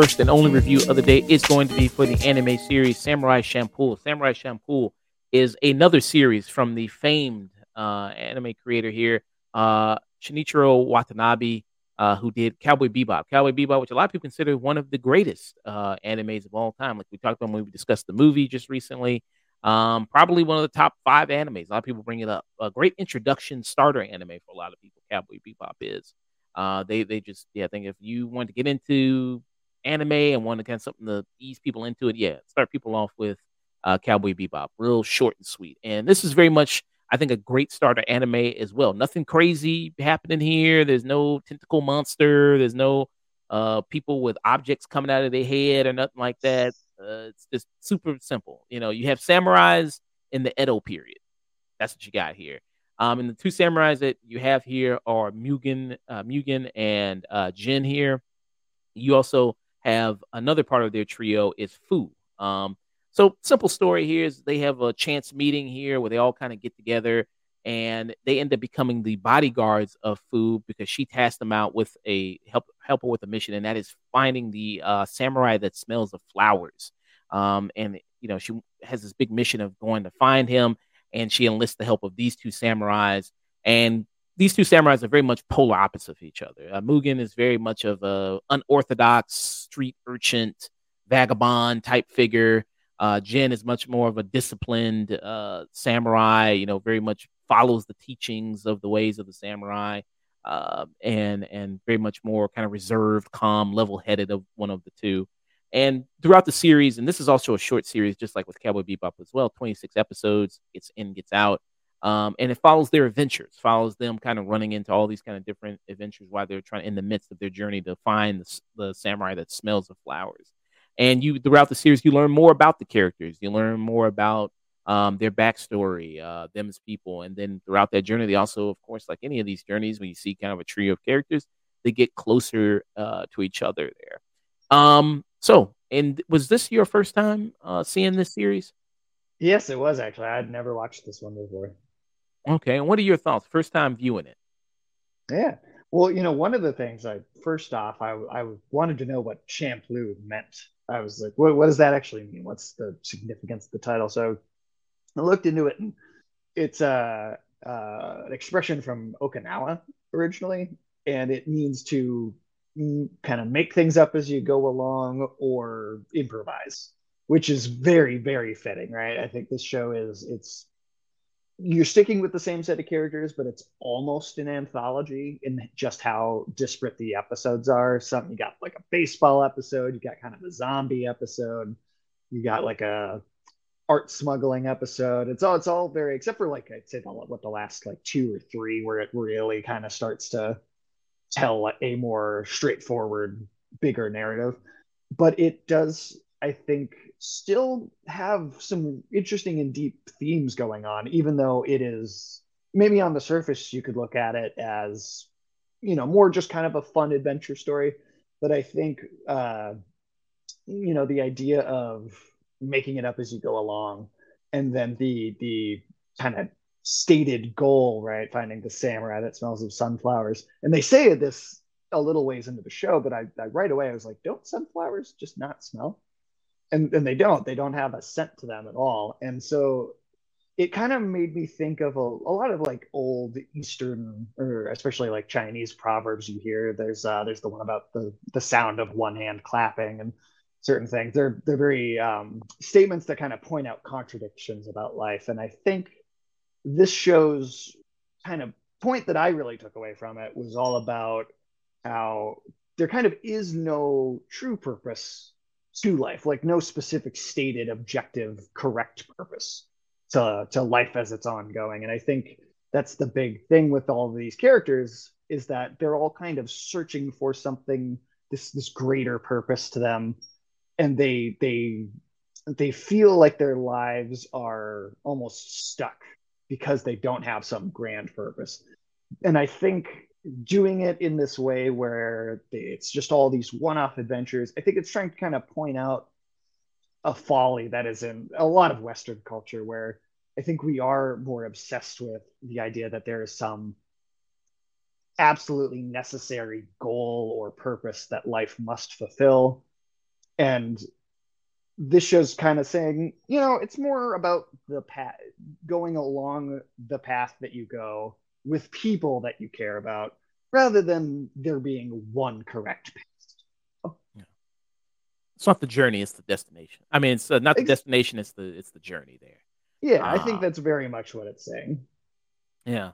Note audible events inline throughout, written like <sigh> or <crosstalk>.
first and only review of the day is going to be for the anime series Samurai Champloo. Samurai Champloo is another series from the famed uh, anime creator here, uh, Shinichiro Watanabe, uh, who did Cowboy Bebop. Cowboy Bebop, which a lot of people consider one of the greatest uh, animes of all time. Like we talked about when we discussed the movie just recently. Um, probably one of the top five animes. A lot of people bring it up. A great introduction starter anime for a lot of people. Cowboy Bebop is. Uh, they they just yeah. I think if you want to get into anime and want to kind of something to ease people into it, yeah, start people off with uh, Cowboy Bebop, real short and sweet. And this is very much, I think, a great starter anime as well. Nothing crazy happening here. There's no tentacle monster. There's no uh, people with objects coming out of their head or nothing like that. Uh, it's just super simple. You know, you have samurais in the Edo period. That's what you got here. Um, and the two samurais that you have here are Mugen, uh, Mugen and uh, Jin here. You also have another part of their trio is Fu. Um, so simple story here is they have a chance meeting here where they all kind of get together and they end up becoming the bodyguards of Fu because she tasked them out with a help help her with a mission, and that is finding the uh, samurai that smells of flowers. Um, and you know she has this big mission of going to find him, and she enlists the help of these two samurais. And these two samurais are very much polar opposites of each other. Uh, Mugen is very much of a unorthodox street urchin, vagabond type figure. Uh, Jin is much more of a disciplined uh, samurai. You know, very much follows the teachings of the ways of the samurai, uh, and and very much more kind of reserved, calm, level-headed of one of the two. And throughout the series, and this is also a short series, just like with Cowboy Bebop as well, 26 episodes, gets in, gets out. Um, and it follows their adventures, follows them kind of running into all these kind of different adventures while they're trying in the midst of their journey to find the, the samurai that smells of flowers. And you throughout the series, you learn more about the characters. You learn more about um, their backstory, uh, them as people, and then throughout that journey, they also, of course, like any of these journeys, when you see kind of a trio of characters, they get closer uh, to each other there. Um, so, and was this your first time uh, seeing this series? Yes, it was actually. i'd never watched this one before. Okay, and what are your thoughts? First time viewing it. Yeah. Well, you know, one of the things I first off, I I wanted to know what Champloo meant. I was like, what, what does that actually mean? What's the significance of the title? So I looked into it, and it's a uh, an expression from Okinawa originally, and it means to kind of make things up as you go along or improvise, which is very very fitting, right? I think this show is it's you're sticking with the same set of characters, but it's almost an anthology in just how disparate the episodes are. Some you got like a baseball episode, you got kind of a zombie episode, you got like a art smuggling episode. It's all it's all very except for like I'd say the, what the last like two or three where it really kind of starts to tell a more straightforward, bigger narrative. But it does, I think, still have some interesting and deep themes going on, even though it is maybe on the surface you could look at it as, you know, more just kind of a fun adventure story. But I think, uh, you know, the idea of making it up as you go along, and then the the kind of stated goal, right? Finding the samurai that smells of sunflowers, and they say this a little ways into the show, but I, I right away I was like, don't sunflowers just not smell? And and they don't they don't have a scent to them at all. And so it kind of made me think of a, a lot of like old eastern or especially like chinese proverbs you hear. There's uh there's the one about the the sound of one hand clapping and certain things. They're they're very um statements that kind of point out contradictions about life. And i think this show's kind of point that i really took away from it was all about how there kind of is no true purpose to life, like no specific stated objective correct purpose to to life as it's ongoing. And I think that's the big thing with all of these characters is that they're all kind of searching for something this this greater purpose to them and they they they feel like their lives are almost stuck because they don't have some grand purpose and i think doing it in this way where it's just all these one-off adventures i think it's trying to kind of point out a folly that is in a lot of Western culture where I think we are more obsessed with the idea that there is some absolutely necessary goal or purpose that life must fulfill. And this show's kind of saying, you know, it's more about the path, going along the path that you go with people that you care about, rather than there being one correct path. Yeah. It's not the journey; it's the destination. I mean, it's uh, not the destination; it's the it's the journey there. Yeah, uh, I think ah. that's very much what it's saying. Yeah.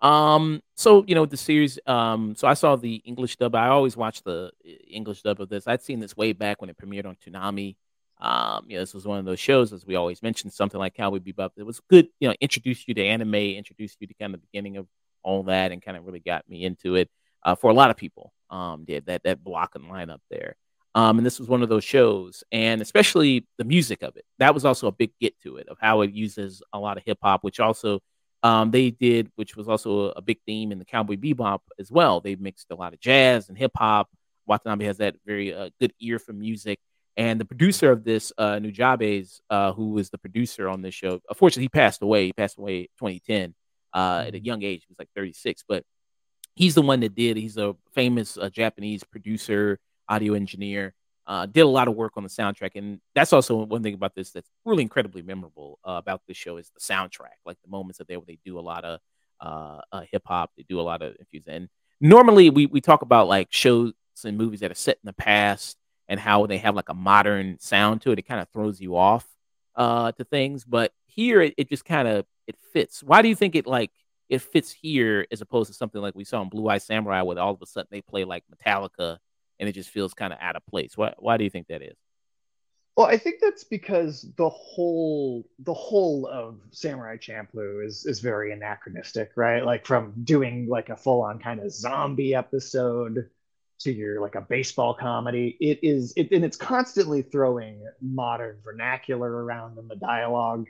Um. So you know the series. Um. So I saw the English dub. I always watch the uh, English dub of this. I'd seen this way back when it premiered on Toonami. Um, you know, this was one of those shows, as we always mentioned, something like Cowboy Bebop. It was good, you know, introduced you to anime, introduced you to kind of the beginning of all that, and kind of really got me into it. Uh, for a lot of people, um, did that that block and lineup there. Um, and this was one of those shows, and especially the music of it. That was also a big get to it of how it uses a lot of hip hop, which also um, they did, which was also a big theme in the Cowboy Bebop as well. They mixed a lot of jazz and hip hop. Watanabe has that very uh, good ear for music, and the producer of this, uh, Nujabes, uh, who was the producer on this show, unfortunately, he passed away. He passed away 2010 uh, at a mm-hmm. young age. He was like 36, but he's the one that did. He's a famous uh, Japanese producer, audio engineer. Uh, did a lot of work on the soundtrack, and that's also one thing about this that's really incredibly memorable uh, about this show is the soundtrack. Like the moments that they they do a lot of uh, uh hip hop, they do a lot of infusing. And normally we we talk about like shows and movies that are set in the past and how they have like a modern sound to it. It kind of throws you off uh, to things, but here it, it just kind of it fits. Why do you think it like it fits here as opposed to something like we saw in Blue Eye Samurai, where all of a sudden they play like Metallica and it just feels kind of out of place? Why why do you think that is? Well, I think that's because the whole the whole of Samurai Champloo is is very anachronistic, right? Like from doing like a full on kind of zombie episode to your like a baseball comedy. It is it and it's constantly throwing modern vernacular around in the dialogue.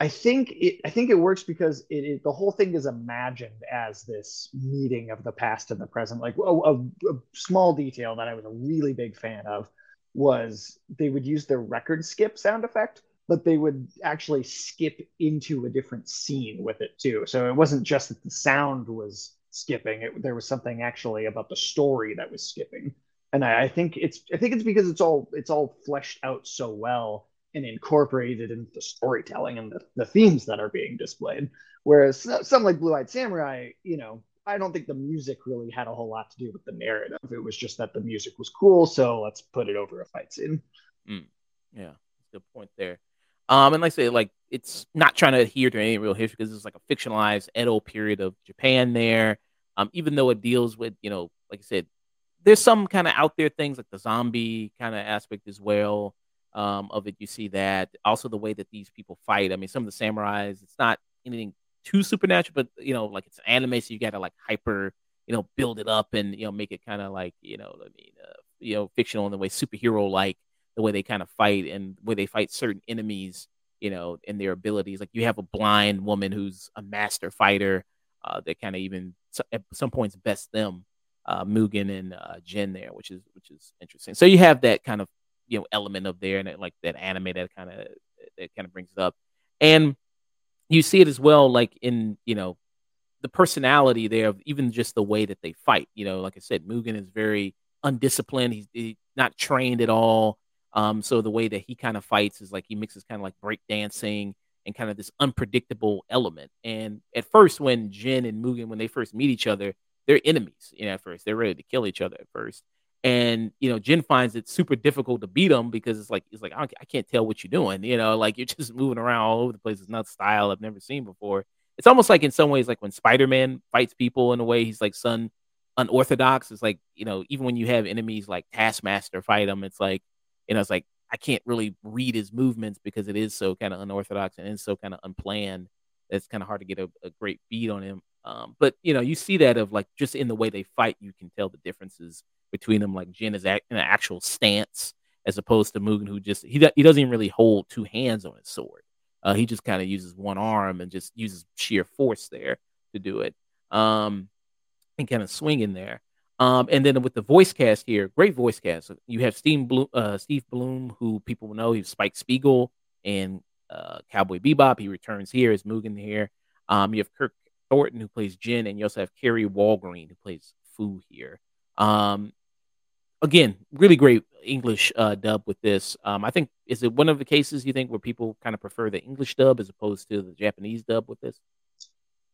I think it I think it works because it, it the whole thing is imagined as this meeting of the past and the present. Like a, a, a small detail that I was a really big fan of was they would use the record skip sound effect but they would actually skip into a different scene with it too. So it wasn't just that the sound was skipping. It, there was something actually about the story that was skipping, and I, I think it's I think it's because it's all it's all fleshed out so well and incorporated into the storytelling and the, the themes that are being displayed. Whereas some like Blue Eyed Samurai, you know, I don't think the music really had a whole lot to do with the narrative. It was just that the music was cool, so let's put it over a fight scene. Mm, yeah, good point there. Um, and like I say, like it's not trying to adhere to any real history because it's like a fictionalized Edo period of Japan there. Um, even though it deals with, you know, like I said, there's some kind of out there things like the zombie kind of aspect as well. Um, of it, you see that also the way that these people fight. I mean, some of the samurais, it's not anything too supernatural, but you know, like it's anime, so you got to like hyper, you know, build it up and you know make it kind of like you know, I mean, uh, you know, fictional in the way superhero like the way they kind of fight and where they fight certain enemies, you know, in their abilities. Like you have a blind woman who's a master fighter uh, that kind of even at some points best them, uh, Mugen and uh, Jin there, which is which is interesting. So you have that kind of you know element of there and it, like that anime that kind of that kind of brings it up, and you see it as well like in you know the personality there even just the way that they fight. You know, like I said, Mugen is very undisciplined. He's, he's not trained at all. Um, so the way that he kind of fights is like he mixes kind of like break dancing and kind of this unpredictable element. And at first, when Jin and Mugen, when they first meet each other, they're enemies. You know, at first they're ready to kill each other at first. And you know, Jin finds it super difficult to beat them because it's like it's like I, I can't tell what you're doing. You know, <laughs> like you're just moving around all over the place. It's not style I've never seen before. It's almost like in some ways, like when Spider Man fights people in a way he's like son unorthodox. It's like you know, even when you have enemies like Taskmaster fight him, it's like you I was like I can't really read his movements because it is so kind of unorthodox and it's so kind of unplanned. It's kind of hard to get a, a great beat on him. Um, but you know, you see that of like just in the way they fight, you can tell the differences between them. Like Jin is in an actual stance as opposed to Mugen, who just he he doesn't even really hold two hands on his sword. Uh, he just kind of uses one arm and just uses sheer force there to do it. Um, and kind of swing in there. Um, and then with the voice cast here, great voice cast. You have Steve Blum, uh, Steve Blum, who people know he's Spike Spiegel and uh, Cowboy Bebop. He returns here as Mugen here. Um, you have Kirk Thornton who plays Jin, and you also have Kari Wahlgren who plays Fu here. Um, again, really great English uh, dub with this. Um, I think is it one of the cases you think where people kind of prefer the English dub as opposed to the Japanese dub with this?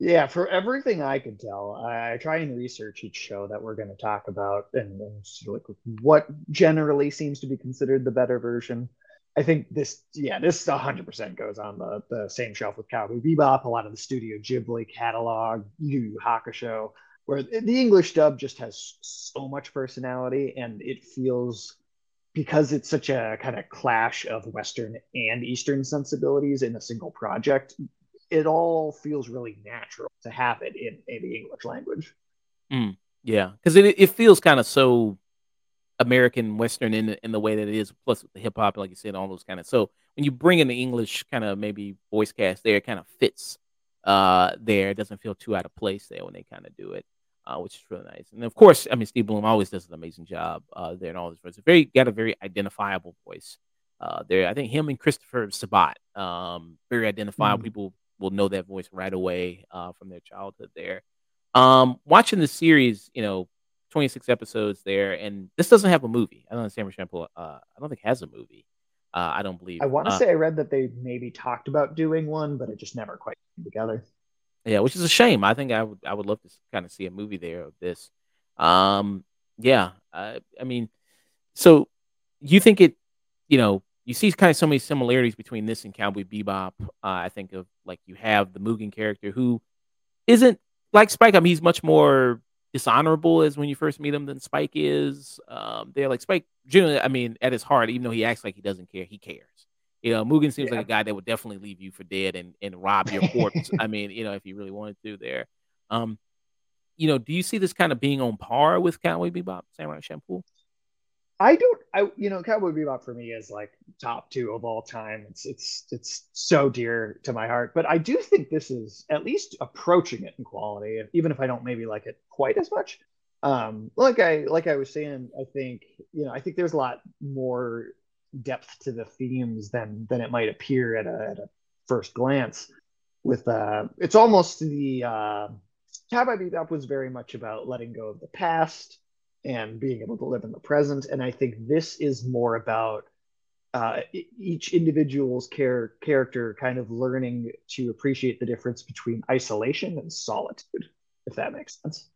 Yeah, for everything I can tell, I, I try and research each show that we're going to talk about and, and like what generally seems to be considered the better version. I think this, yeah, this 100% goes on the, the same shelf with Cowboy Bebop, a lot of the Studio Ghibli catalog, Yu Yu Hakusho, where the English dub just has so much personality and it feels because it's such a kind of clash of Western and Eastern sensibilities in a single project, it all feels really natural to have it in, in the English language. Mm, yeah, because it it feels kind of so American Western in the, in the way that it is. Plus the hip hop, like you said, all those kind of. So when you bring in the English kind of maybe voice cast there, it kind of fits uh there. It doesn't feel too out of place there when they kind of do it. Uh, which is really nice. And of course, I mean, Steve Blum always does an amazing job uh, there and all this. It's very got a very identifiable voice uh, there. I think him and Christopher Sabat, um, very identifiable. Mm. People will know that voice right away uh, from their childhood there. Um, watching the series, you know, 26 episodes there, and this doesn't have a movie. I don't know, Samurai Champloo, uh, I don't think has a movie. Uh, I don't believe. I want to uh, say I read that they maybe talked about doing one, but it just never quite came together. Yeah, which is a shame. I think I would I would love to kind of see a movie there of this. Um, yeah, I, I mean, so you think it, you know, you see kind of so many similarities between this and Cowboy Bebop. Uh, I think of like you have the Mugen character who isn't like Spike. I mean, he's much more dishonorable as when you first meet him than Spike is. Um, they're like Spike. Generally, I mean, at his heart, even though he acts like he doesn't care, he cares. You know, Mugen seems yeah. like a guy that would definitely leave you for dead and, and rob your corpse. I mean, you know, if he really wanted to there. Um, you know, do you see this kind of being on par with Cowboy Bebop, Samurai Champloo? I don't, I you know, Cowboy Bebop for me is like top two of all time. It's it's it's so dear to my heart. But I do think this is at least approaching it in quality, even if I don't maybe like it quite as much. Um, like I like I was saying, I think you know, I think there's a lot more depth to the themes than than it might appear at a, at a first glance. With uh, it's almost the uh, Cowboy Bebop was very much about letting go of the past and being able to live in the present. And I think this is more about uh, each individual's care, character kind of learning to appreciate the difference between isolation and solitude, if that makes sense.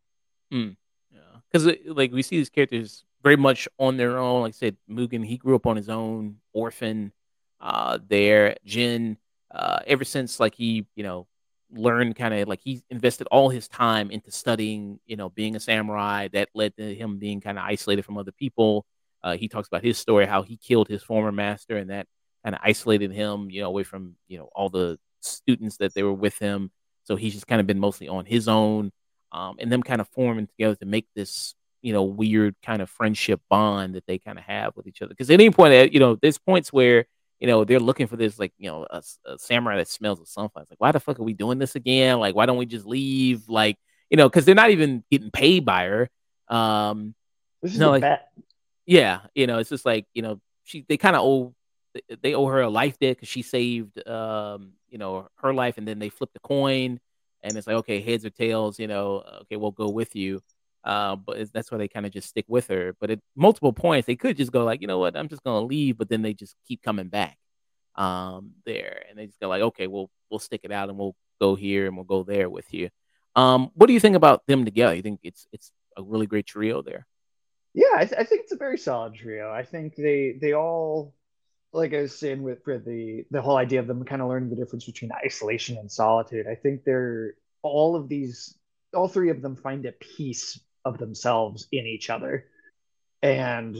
Mm, yeah, because like we see these characters very much on their own. Like I said, Mugen, he grew up on his own, orphan. Uh, there, Jin, uh, ever since like he, you know, learned kind of like he invested all his time into studying, you know, being a samurai. That led to him being kind of isolated from other people. Uh, he talks about his story, how he killed his former master, and that kind of isolated him, you know, away from you know all the students that they were with him. So he's just kind of been mostly on his own, um, and them kind of forming together to make this you know weird kind of friendship bond that they kind of have with each other. Because at any point, you know, there's points where you know, they're looking for this, like, you know, a, a samurai that smells of sunflowers. Like, why the fuck are we doing this again? Like, why don't we just leave? Like, you know, because they're not even getting paid by her. Um, this is no, like, bet. yeah, you know, it's just like, you know, she they kind of owe they owe her a life debt because she saved, um, you know, her life, and then they flip the coin, and it's like, okay, heads or tails, you know, okay, we'll go with you. Uh, but that's why they kind of just stick with her. But at multiple points, they could just go like, you know what, I'm just gonna leave, but then they just keep coming back um, there, and they just go like, okay, we'll we'll stick it out and we'll go here and we'll go there with you. Um, what do you think about them together? You think it's it's a really great trio there? Yeah, I, th- I think it's a very solid trio. I think they they all like I was saying with for the the whole idea of them kind of learning the difference between isolation and solitude. I think they're all of these all three of them find a peace of themselves in each other. And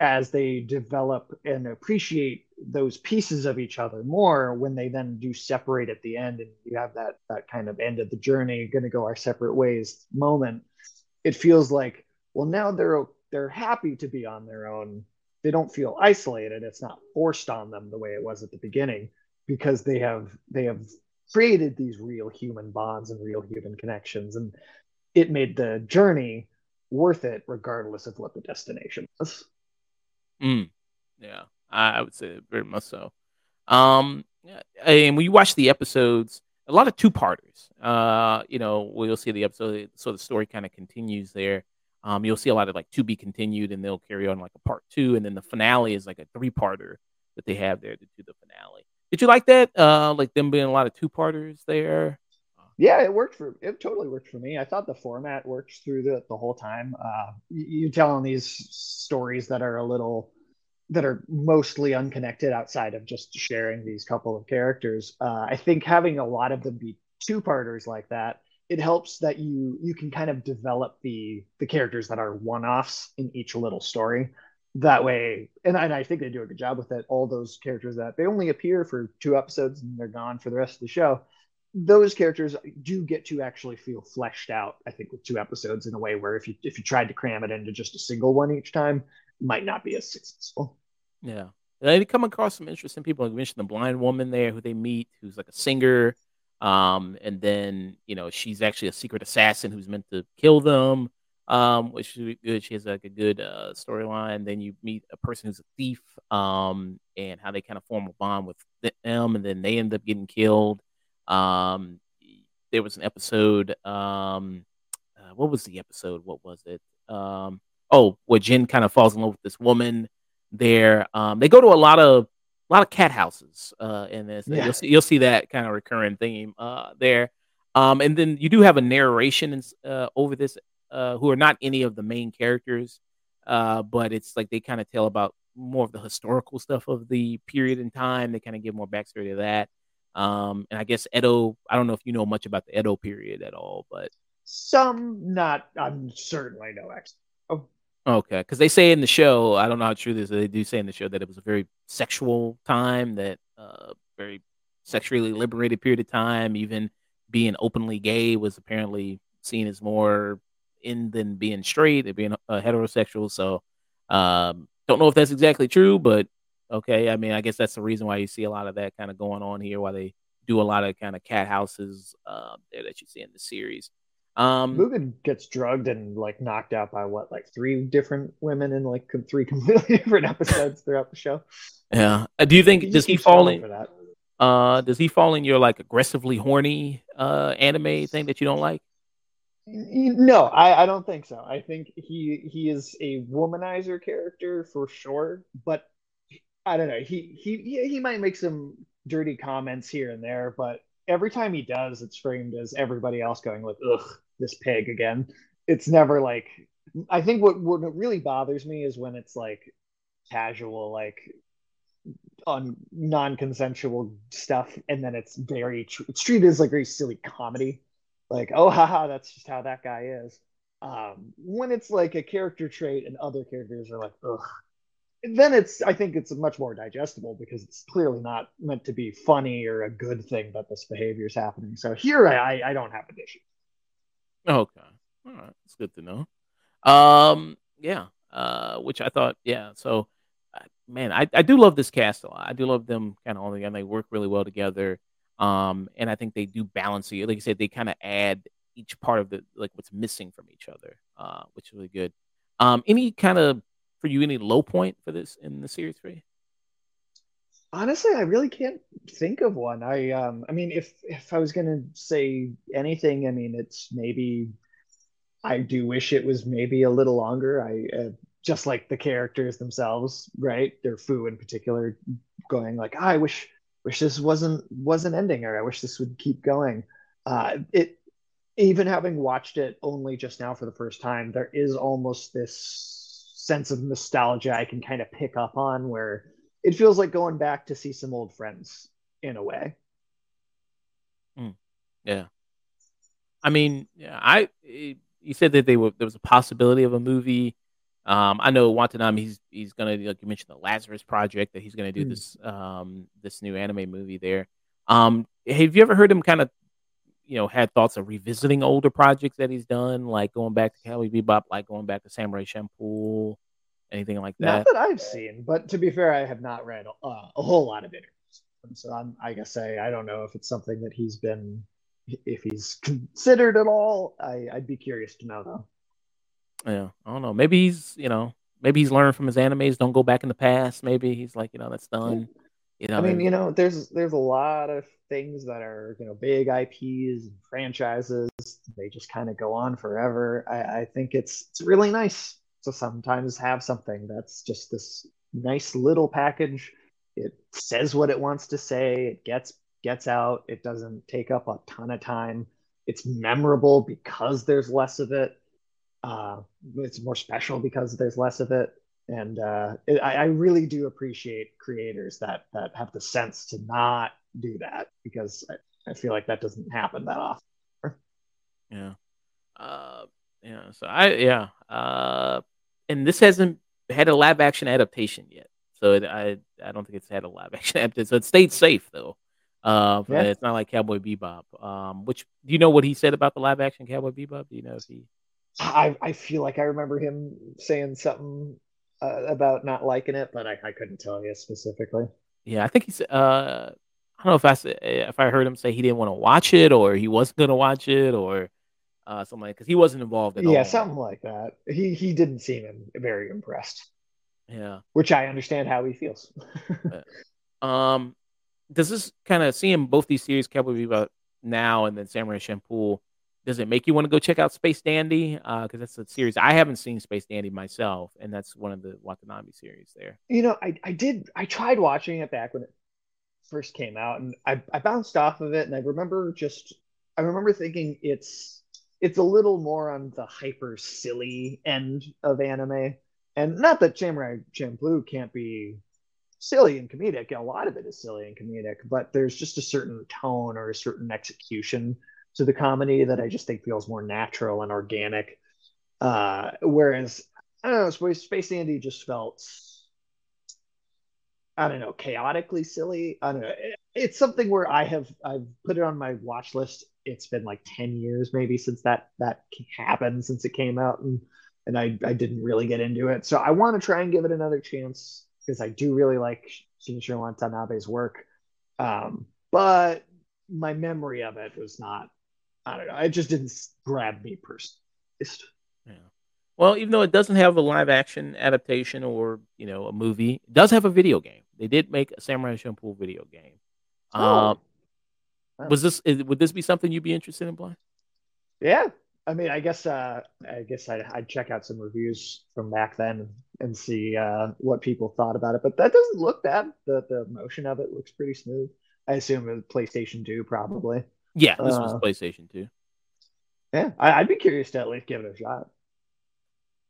as they develop and appreciate those pieces of each other more, when they then do separate at the end and you have that that kind of end of the journey, gonna go our separate ways moment, it feels like, well, now they're they're happy to be on their own. They don't feel isolated. It's not forced on them the way it was at the beginning because they have they have created these real human bonds and real human connections and it made the journey worth it regardless of what the destination was. Mm. Yeah, I would say very much so. Um, and when you watch the episodes, a lot of two parters. Uh, you know, we'll see the episode, so the story kind of continues there. Um, you'll see a lot of like to be continued, and they'll carry on like a part two, and then the finale is like a three parter that they have there to do the finale. Did you like that? Uh, like them being a lot of two parters there. Yeah, it worked for it. Totally worked for me. I thought the format worked through the the whole time. Uh, you, telling these stories that are a little that are mostly unconnected outside of just sharing these couple of characters. Uh, I think having a lot of them be two parters like that, it helps that you you can kind of develop the the characters that are one offs in each little story. That way, and, and I think they do a good job with it. All those characters that they only appear for two episodes and they're gone for the rest of the show. Those characters do get to actually feel fleshed out. I think with two episodes in a way where if you if you tried to cram it into just a single one each time, might not be as successful. Yeah. They come across some interesting people. Like you mentioned the blind woman there who they meet, who's like a singer. Um, and then, you know, she's actually a secret assassin who's meant to kill them. Um, which is good. She has like a good uh, storyline. Then you meet a person who's a thief, um, and how they kind of form a bond with them, and then they end up getting killed. Um, there was an episode. Um, uh, what was the episode? What was it? Um, oh, where Jin kind of falls in love with this woman there. Um, they go to a lot of a lot of cat houses uh, in this. Yeah. You'll see you'll see that kind of recurring theme uh, there. Um, and then you do have a narration uh, over this, uh, who are not any of the main characters, uh, but it's like they kind of tell about more of the historical stuff of the period in time. They kind of give more backstory to that. Um, and I guess Edo, I don't know if you know much about the Edo period at all, but some, not, I'm certainly no expert. Okay, because they say in the show, I don't know how true this is. They do say in the show that it was a very sexual time, that uh, very sexually liberated period of time. Even being openly gay was apparently seen as more in than being straight, and being uh, heterosexual. So, um, don't know if that's exactly true, but okay. I mean, I guess that's the reason why you see a lot of that kind of going on here. Why they do a lot of kind of cat houses uh, there that you see in the series. Um, Mugen gets drugged and like knocked out by what, like three different women in like three completely <laughs> different episodes throughout the show. Yeah. Uh, do you think he does he fall in? Uh, does he fall in your like aggressively horny uh anime thing that you don't like? No, I, I don't think so. I think he he is a womanizer character for sure, but I don't know. He he he might make some dirty comments here and there, but every time he does, it's framed as everybody else going like, "Ugh, this pig again." It's never like. I think what what really bothers me is when it's like casual, like on non-consensual stuff, and then it's very it's treated as like very silly comedy, like, "Oh, haha, that's just how that guy is." Um, when it's like a character trait and other characters are like, "Ugh," then it's I think it's much more digestible because it's clearly not meant to be funny or a good thing that this behavior is happening. So here I I don't have an issue. Okay, all right, it's good to know. Um, yeah, uh, which I thought, yeah. So, uh, man, I I do love this cast a lot. I do love them kind of all together. They work really well together. Um, and I think they do balance it. Like I said, they kind of add each part of the like what's missing from each other, uh, which is really good. Um, any kind of for you any low point for this in the series you? Honestly, I really can't think of one. I um I mean if if I was gonna say anything, I mean it's maybe I do wish it was maybe a little longer. I uh, just like the characters themselves, right? Their Fu in particular, going like, I wish wish this wasn't wasn't ending, or I wish this would keep going. Uh, it even having watched it only just now for the first time, there is almost this sense of nostalgia I can kind of pick up on where it feels like going back to see some old friends in a way. Mm. Yeah. I mean, yeah, I you said that they were there was a possibility of a movie. Um, I know Watanabe he's he's gonna like you mentioned the Lazarus Project that he's gonna do mm. this um this new anime movie there. Um, have you ever heard him kind of you know had thoughts of revisiting older projects that he's done, like going back to Cowboy Bebop, like going back to Samurai Champloo, anything like that? Not that I've seen, but to be fair, I have not read uh, a whole lot of interviews. So I'm, I guess I, I don't know if it's something that he's been, if he's considered at all. I, I'd be curious to know though. Yeah, I don't know. Maybe he's you know maybe he's learned from his animes. Don't go back in the past. Maybe he's like you know that's done. You know, I mean, you know, there's there's a lot of things that are you know big IPs and franchises. They just kind of go on forever. I, I think it's it's really nice to sometimes have something that's just this nice little package. It says what it wants to say. It gets gets out. It doesn't take up a ton of time. It's memorable because there's less of it. Uh, it's more special because there's less of it and uh, it, I, I, really do appreciate creators that that have the sense to not do that because I, I feel like that doesn't happen that often. Yeah, uh, yeah. So I yeah, uh, and this hasn't had a live action adaptation yet, so it, I I don't think it's had a live <laughs> action adaptation. So it stayed safe though. Uh, yeah. it's not like Cowboy Bebop. Um, which do you know what he said about the live action Cowboy Bebop? Do you know if he? I, I feel like I remember him saying something uh, about not liking it, but I, I couldn't tell you specifically. Yeah, I think he's. Uh, I don't know if I if I heard him say he didn't want to watch it or he wasn't going to watch it or uh, something like because he wasn't involved at yeah, all. something like that. He he didn't seem very impressed. Yeah, which I understand how he feels. <laughs> um, does this kind of seeing both these series, Cowboy Bebop now and then Samurai Champloo, does it make you want to go check out Space Dandy? Because uh, that's a series I haven't seen Space Dandy myself, and that's one of the Watanabe series there. You know, I, I did I tried watching it back when it first came out, and I, I bounced off of it, and I remember just I remember thinking it's it's a little more on the hyper silly end of anime, and not that Samurai Champloo can't be silly and comedic. A lot of it is silly and comedic, but there's just a certain tone or a certain execution to the comedy that I just think feels more natural and organic. Uh, whereas I don't know, Space, Space Dandy just felt I don't know, chaotically silly. I don't know. It, it's something where I have I've put it on my watch list. It's been like ten years maybe since that that happened since it came out, and and I I didn't really get into it. So I want to try and give it another chance because I do really like Shinichiro Watanabe's work. Um, but my memory of it was not I don't know. It just didn't grab me personally. Yeah. Well, even though it doesn't have a live action adaptation or you know a movie, it does have a video game. They did make a Samurai Champloo video game. Oh. Um, was this would this be something you'd be interested in playing? Yeah, I mean, I guess uh, I guess I'd, I'd, check out some reviews from back then and see uh, what people thought about it. But that doesn't look bad. The the motion of it looks pretty smooth. I assume it was PlayStation Two, probably. Yeah, this uh, was PlayStation 2. Yeah, I, would be curious to at least give it a shot.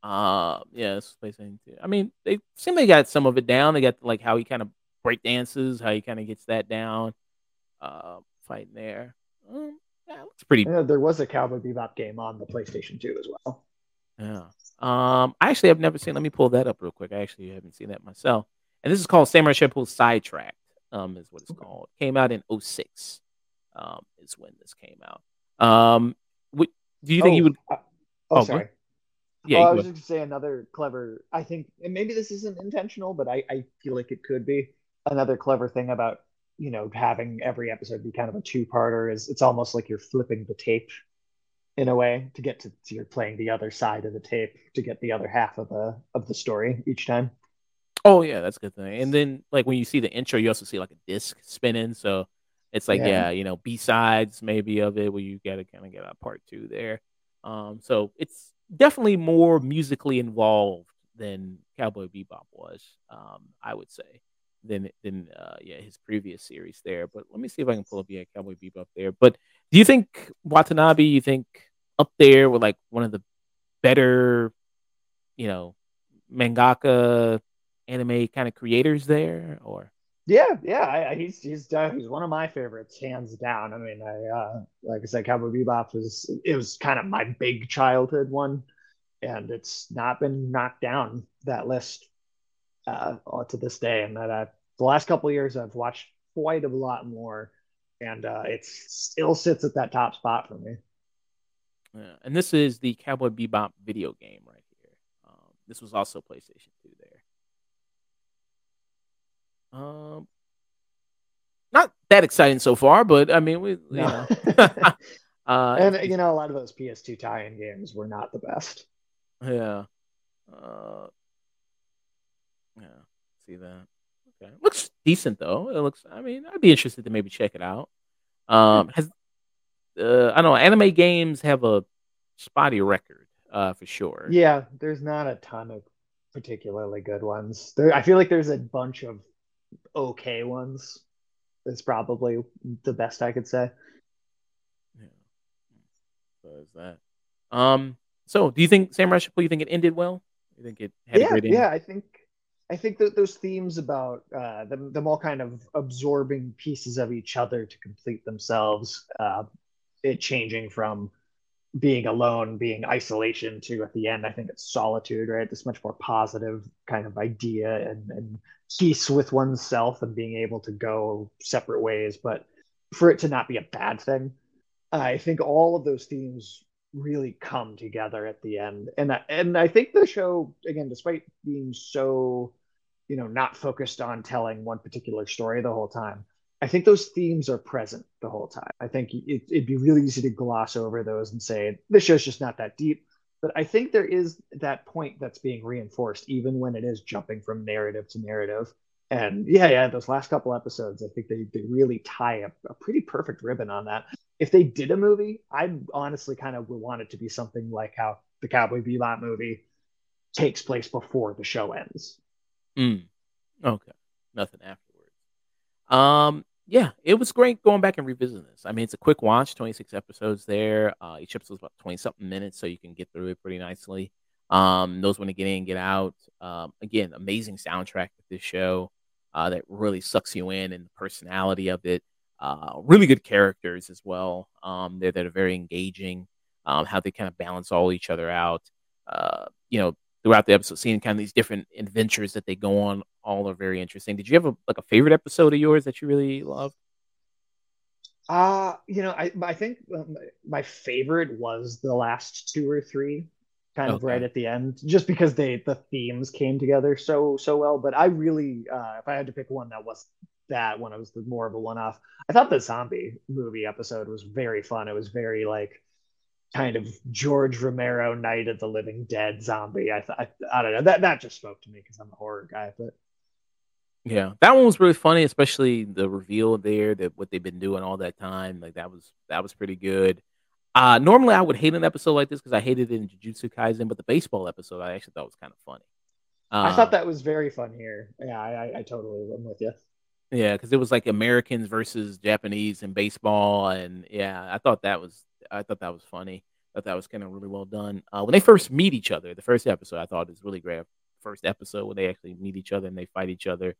Uh, yeah, this was PlayStation 2. I mean, they seem they got some of it down. They got like how he kind of break dances, how he kind of gets that down. Uh, fighting there. Um, yeah, looks pretty. Yeah, there was a Cowboy Bebop game on the PlayStation 2 as well. Yeah. Um, I actually have never seen. Let me pull that up real quick. I actually haven't seen that myself. And this is called Samurai Champloo Sidetracked. Um, is what it's okay. called. Came out in 06 um, is when this came out. Um, what, do you think oh, you would? Uh, oh, oh, sorry. Yeah, oh, I was just gonna say another clever. I think, and maybe this isn't intentional, but I, I feel like it could be another clever thing about you know having every episode be kind of a two-parter. Is it's almost like you're flipping the tape in a way to get to, to you're playing the other side of the tape to get the other half of the of the story each time. Oh yeah, that's a good thing. And then like when you see the intro, you also see like a disc spinning, so it's like, yeah, yeah you know, B sides maybe of it where you got to kind of get a part two there. Um, so it's definitely more musically involved than Cowboy Bebop was, um, I would say, than than uh, yeah his previous series there. But let me see if I can pull up yeah Cowboy Bebop there. But do you think Watanabe? You think up there with like one of the better, you know, mangaka anime kind of creators there, or yeah, yeah, I, I, he's he's uh, he's one of my favorites, hands down. I mean, I uh, like I said, Cowboy Bebop was it was kind of my big childhood one, and it's not been knocked down that list uh, to this day. And that uh, the last couple years, I've watched quite a lot more, and uh, it still sits at that top spot for me. Yeah, and this is the Cowboy Bebop video game right here. Um, this was also PlayStation Two there. Um, not that exciting so far, but I mean, we, you no. know. <laughs> <laughs> uh, and you know, a lot of those PS2 tie-in games were not the best. Yeah. Uh, yeah. See that. Okay. Looks decent though. It looks. I mean, I'd be interested to maybe check it out. Um, has uh, I don't know. Anime games have a spotty record, uh, for sure. Yeah, there's not a ton of particularly good ones. There, I feel like there's a bunch of okay ones. is probably the best I could say. Yeah. So is that. Um. So, do you think Samurai Champloo? You think it ended well? You think it had yeah, a great ending? Yeah, I think I think that those themes about uh, them, them all kind of absorbing pieces of each other to complete themselves, uh, it changing from being alone, being isolation to at the end, I think it's solitude, right? This much more positive kind of idea and, and peace with oneself and being able to go separate ways, but for it to not be a bad thing. I think all of those themes really come together at the end. And and I think the show again despite being so you know not focused on telling one particular story the whole time, I think those themes are present the whole time. I think it, would be really easy to gloss over those and say this show's just not that deep. But I think there is that point that's being reinforced, even when it is jumping from narrative to narrative. And yeah, yeah, those last couple episodes, I think they, they really tie a, a pretty perfect ribbon on that. If they did a movie, I honestly kind of would want it to be something like how the Cowboy Bebop movie takes place before the show ends. Mm. Okay. Nothing afterwards. Um, yeah, it was great going back and revisiting this. I mean, it's a quick watch, 26 episodes there. Uh, each episode is about 20 something minutes, so you can get through it pretty nicely. Um, knows when to get in, get out. Um, again, amazing soundtrack with this show uh, that really sucks you in and the personality of it. Uh, really good characters as well. Um, they're, that are very engaging. Um, how they kind of balance all each other out. Uh, you know, throughout the episode, seeing kind of these different adventures that they go on all are very interesting. Did you have a like a favorite episode of yours that you really loved? Uh, you know, I I think um, my favorite was the last two or three, kind of right at the end, just because they the themes came together so so well. But I really, uh, if I had to pick one that was that one, it was the more of a one off. I thought the zombie movie episode was very fun. It was very like kind of George Romero Night of the Living Dead zombie. I, I, I don't know that that just spoke to me because I'm a horror guy, but yeah, that one was really funny, especially the reveal there that what they've been doing all that time. Like that was that was pretty good. Uh normally I would hate an episode like this because I hated it in Jujutsu Kaisen, but the baseball episode I actually thought was kind of funny. I thought um, that was very fun here. Yeah, I, I, I totally am with you. Yeah, because it was like Americans versus Japanese in baseball, and yeah, I thought that was I thought that was funny. I thought that was kind of really well done. Uh, when they first meet each other, the first episode I thought was really great. First episode when they actually meet each other and they fight each other.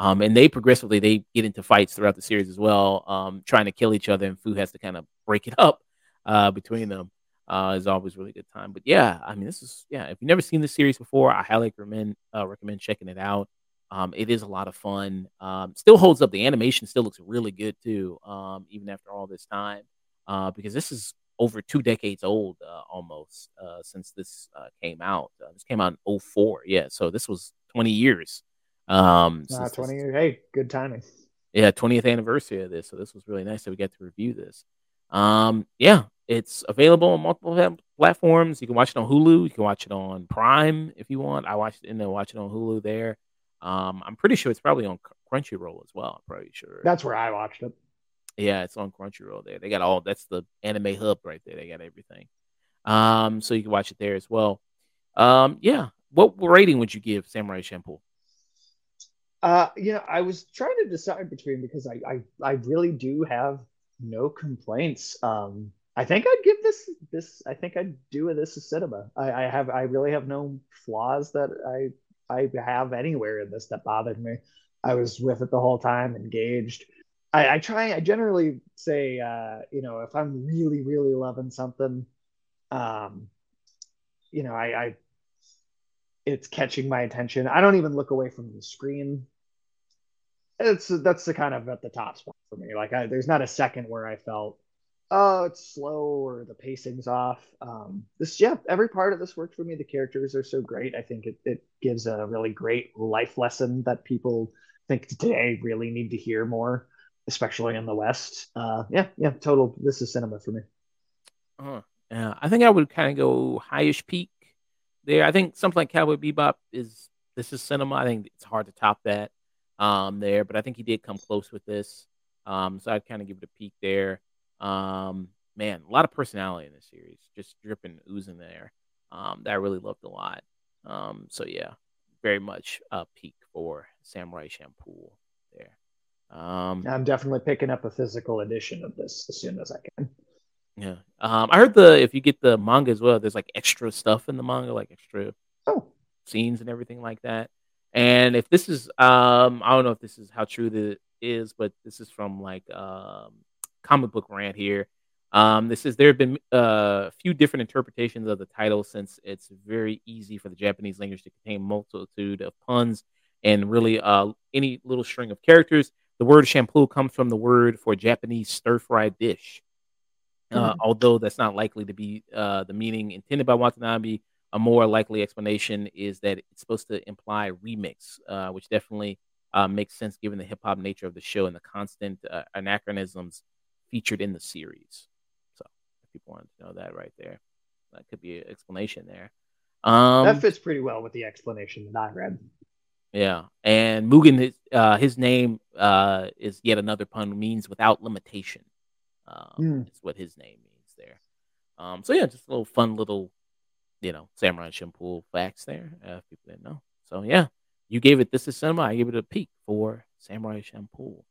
Um, and they progressively they get into fights throughout the series as well, um, trying to kill each other, and Fu has to kind of break it up uh, between them. Uh, is always really good time. But yeah, I mean, this is yeah. If you've never seen this series before, I highly recommend uh, recommend checking it out. Um, it is a lot of fun. Um, still holds up. The animation still looks really good too, um, even after all this time, uh, because this is over two decades old uh, almost uh, since this uh, came out. Uh, this came out in 04. Yeah, so this was 20 years um, uh, 20 years. Hey, good timing. Yeah, 20th anniversary of this. So this was really nice that we got to review this. Um, yeah, it's available on multiple platforms. You can watch it on Hulu. You can watch it on Prime if you want. I watched it and then watch it on Hulu there. Um, I'm pretty sure it's probably on Crunchyroll as well. I'm pretty sure. That's where I watched it. Yeah, it's on Crunchyroll there. They got all that's the anime hub right there. They got everything. Um, so you can watch it there as well. Um, yeah. What rating would you give Samurai Champloo? Uh, you know, I was trying to decide between because I, I, I really do have no complaints. Um, I think I'd give this this. I think I'd do this a cinema. I, I have I really have no flaws that I I have anywhere in this that bothered me. I was with it the whole time, engaged. I, I try. I generally say, uh, you know, if I'm really really loving something, um, you know, I, I it's catching my attention. I don't even look away from the screen. It's that's the kind of at the top spot for me. Like I, there's not a second where I felt, oh, it's slow or the pacing's off. Um, this, yeah, every part of this worked for me. The characters are so great. I think it, it gives a really great life lesson that people think today really need to hear more, especially in the West. Uh, yeah, yeah, total. This is cinema for me. Uh, yeah, I think I would kind of go highish peak there. I think something like Cowboy Bebop is this is cinema. I think it's hard to top that um, there, but I think he did come close with this. Um, so I'd kind of give it a peak there. Um, man, a lot of personality in this series, just dripping, oozing there. Um, that I really loved a lot. Um, so yeah, very much a peak for Samurai Champloo there. Um, I'm definitely picking up a physical edition of this as soon as I can. Yeah. Um, I heard the if you get the manga as well, there's like extra stuff in the manga, like extra oh. scenes and everything like that. And if this is, um, I don't know if this is how true this is, but this is from like um, comic book rant here. Um, this is there have been uh, a few different interpretations of the title since it's very easy for the Japanese language to contain multitude of puns and really uh, any little string of characters. The word Champloo comes from the word for Japanese stir fried dish. Uh, mm-hmm. Although that's not likely to be uh, the meaning intended by Watanabe, a more likely explanation is that it's supposed to imply remix, uh, which definitely uh, makes sense given the hip hop nature of the show and the constant uh, anachronisms featured in the series So, if people wanted to know that right there. That could be an explanation there. Um, that fits pretty well with the explanation that I read. Yeah, and Mugen, his, uh, his name uh, is yet another pun, means without limitation. Um, mm. Is what his name means there. Um, so yeah, just a little fun little, you know, Samurai Champloo facts there. Uh, if people didn't know. So yeah, you gave it this is cinema. I gave it a peak for Samurai Champloo.